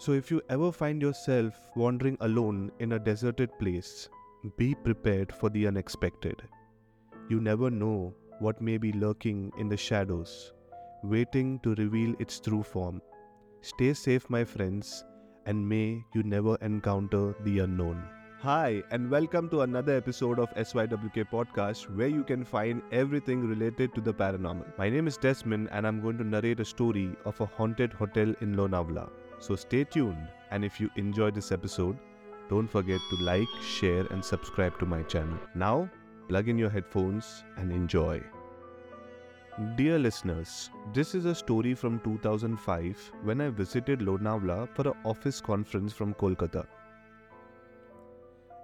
So, if you ever find yourself wandering alone in a deserted place, be prepared for the unexpected. You never know what may be lurking in the shadows, waiting to reveal its true form. Stay safe, my friends, and may you never encounter the unknown. Hi, and welcome to another episode of SYWK Podcast where you can find everything related to the paranormal. My name is Desmond, and I'm going to narrate a story of a haunted hotel in Lonavala. So stay tuned, and if you enjoyed this episode, don't forget to like, share, and subscribe to my channel. Now, plug in your headphones and enjoy. Dear listeners, this is a story from 2005 when I visited Lonavala for an office conference from Kolkata.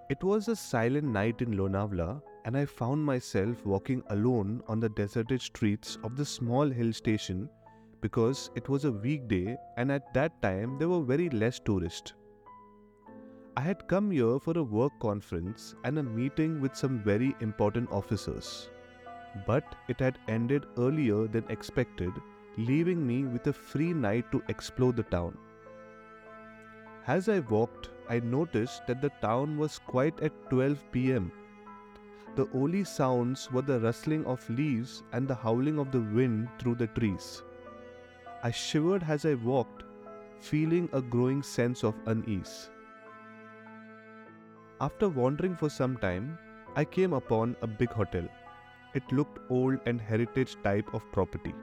It was a silent night in Lonavala, and I found myself walking alone on the deserted streets of the small hill station because it was a weekday and at that time there were very less tourists. I had come here for a work conference and a meeting with some very important officers. But it had ended earlier than expected, leaving me with a free night to explore the town. As I walked, I noticed that the town was quiet at 12 pm. The only sounds were the rustling of leaves and the howling of the wind through the trees. I shivered as I walked, feeling a growing sense of unease. After wandering for some time, I came upon a big hotel. It looked old and heritage type of property.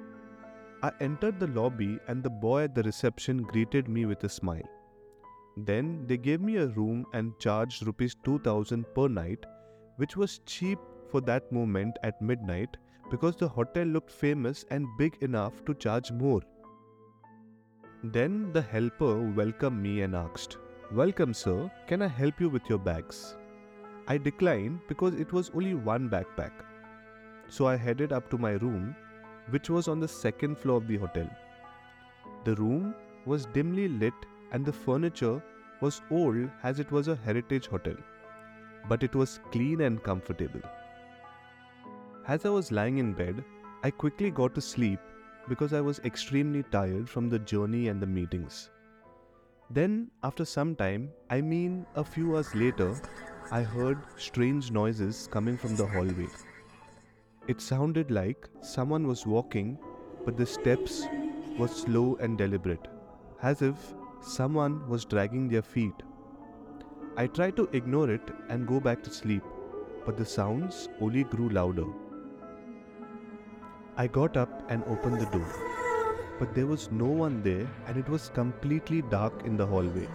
I entered the lobby and the boy at the reception greeted me with a smile. Then they gave me a room and charged rupees 2000 per night, which was cheap for that moment at midnight because the hotel looked famous and big enough to charge more. Then the helper welcomed me and asked, Welcome, sir. Can I help you with your bags? I declined because it was only one backpack. So I headed up to my room, which was on the second floor of the hotel. The room was dimly lit and the furniture was old as it was a heritage hotel, but it was clean and comfortable. As I was lying in bed, I quickly got to sleep because I was extremely tired from the journey and the meetings. Then, after some time, I mean a few hours later, I heard strange noises coming from the hallway. It sounded like someone was walking, but the steps were slow and deliberate, as if someone was dragging their feet. I tried to ignore it and go back to sleep, but the sounds only grew louder. I got up and opened the door, but there was no one there and it was completely dark in the hallway.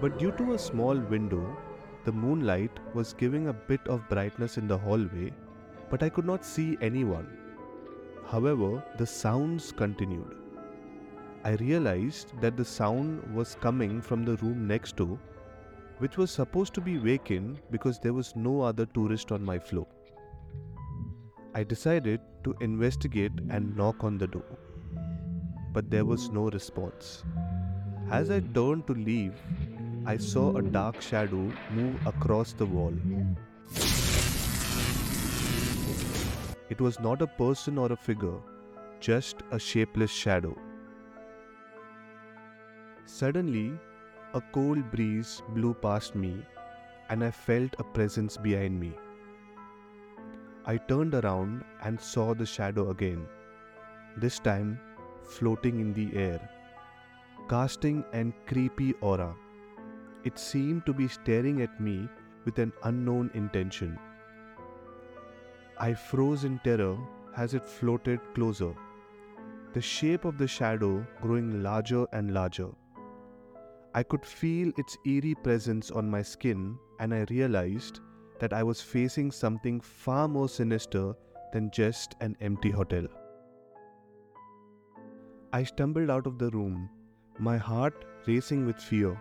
But due to a small window, the moonlight was giving a bit of brightness in the hallway, but I could not see anyone. However, the sounds continued. I realized that the sound was coming from the room next to, which was supposed to be vacant because there was no other tourist on my floor. I decided to investigate and knock on the door, but there was no response. As I turned to leave, I saw a dark shadow move across the wall. It was not a person or a figure, just a shapeless shadow. Suddenly, a cold breeze blew past me and I felt a presence behind me. I turned around and saw the shadow again, this time floating in the air, casting an creepy aura. It seemed to be staring at me with an unknown intention. I froze in terror as it floated closer, the shape of the shadow growing larger and larger. I could feel its eerie presence on my skin, and I realized that I was facing something far more sinister than just an empty hotel. I stumbled out of the room, my heart racing with fear.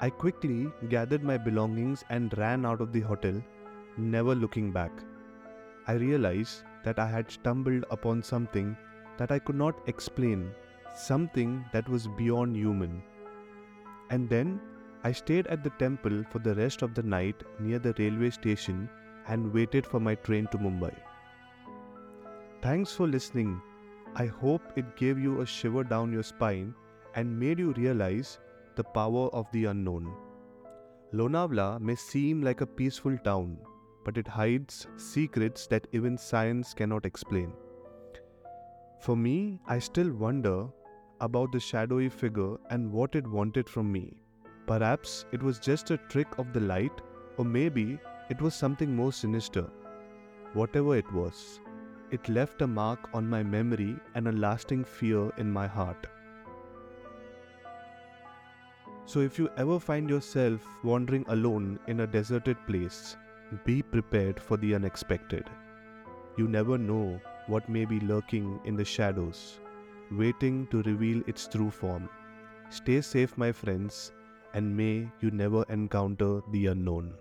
I quickly gathered my belongings and ran out of the hotel, never looking back. I realized that I had stumbled upon something that I could not explain, something that was beyond human. And then I stayed at the temple for the rest of the night near the railway station and waited for my train to Mumbai. Thanks for listening. I hope it gave you a shiver down your spine and made you realize the power of the unknown. Lonavala may seem like a peaceful town, but it hides secrets that even science cannot explain. For me, I still wonder about the shadowy figure and what it wanted from me. Perhaps it was just a trick of the light, or maybe it was something more sinister. Whatever it was, it left a mark on my memory and a lasting fear in my heart. So, if you ever find yourself wandering alone in a deserted place, be prepared for the unexpected. You never know what may be lurking in the shadows, waiting to reveal its true form. Stay safe, my friends, and may you never encounter the unknown.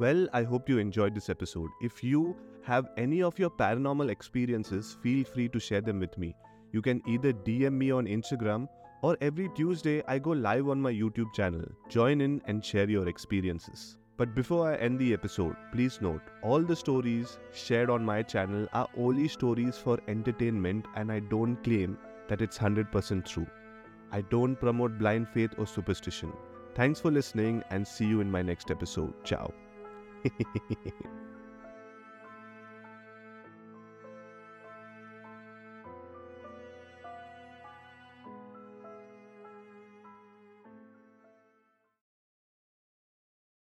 Well, I hope you enjoyed this episode. If you have any of your paranormal experiences, feel free to share them with me. You can either DM me on Instagram or every Tuesday I go live on my YouTube channel. Join in and share your experiences. But before I end the episode, please note all the stories shared on my channel are only stories for entertainment and I don't claim that it's 100% true. I don't promote blind faith or superstition. Thanks for listening and see you in my next episode. Ciao.